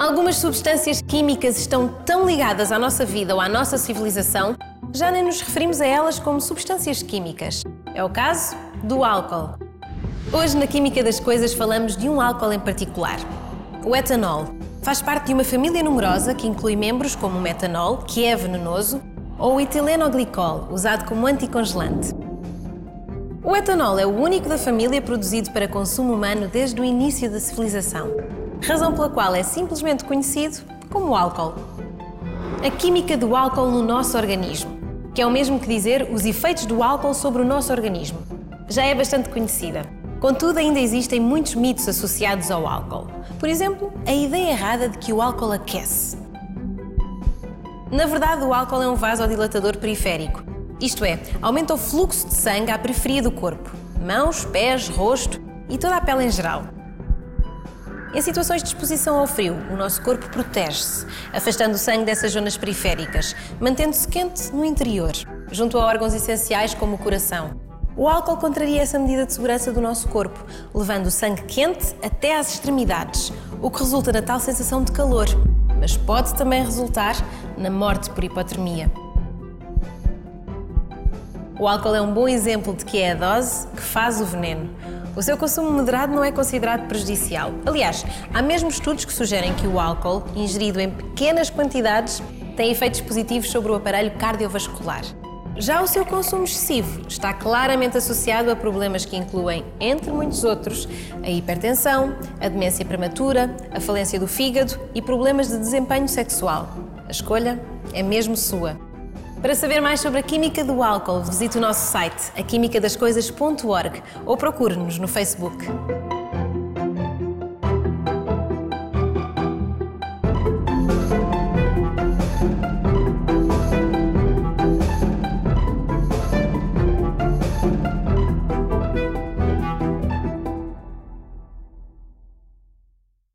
Algumas substâncias químicas estão tão ligadas à nossa vida ou à nossa civilização, já nem nos referimos a elas como substâncias químicas. É o caso do álcool. Hoje, na Química das Coisas, falamos de um álcool em particular, o etanol. Faz parte de uma família numerosa que inclui membros como o metanol, que é venenoso, ou o etilenoglicol, usado como anticongelante. O etanol é o único da família produzido para consumo humano desde o início da civilização, razão pela qual é simplesmente conhecido como álcool. A química do álcool no nosso organismo, que é o mesmo que dizer os efeitos do álcool sobre o nosso organismo, já é bastante conhecida. Contudo, ainda existem muitos mitos associados ao álcool. Por exemplo, a ideia errada de que o álcool aquece. Na verdade, o álcool é um vasodilatador periférico, isto é, aumenta o fluxo de sangue à periferia do corpo, mãos, pés, rosto e toda a pele em geral. Em situações de exposição ao frio, o nosso corpo protege-se, afastando o sangue dessas zonas periféricas, mantendo-se quente no interior, junto a órgãos essenciais como o coração. O álcool contraria essa medida de segurança do nosso corpo, levando o sangue quente até às extremidades, o que resulta na tal sensação de calor, mas pode também resultar na morte por hipotermia. O álcool é um bom exemplo de que é a dose que faz o veneno. O seu consumo moderado não é considerado prejudicial. Aliás, há mesmo estudos que sugerem que o álcool, ingerido em pequenas quantidades, tem efeitos positivos sobre o aparelho cardiovascular. Já o seu consumo excessivo está claramente associado a problemas que incluem, entre muitos outros, a hipertensão, a demência prematura, a falência do fígado e problemas de desempenho sexual. A escolha é mesmo sua. Para saber mais sobre a química do álcool, visite o nosso site aquimicadascoisas.org ou procure-nos no Facebook.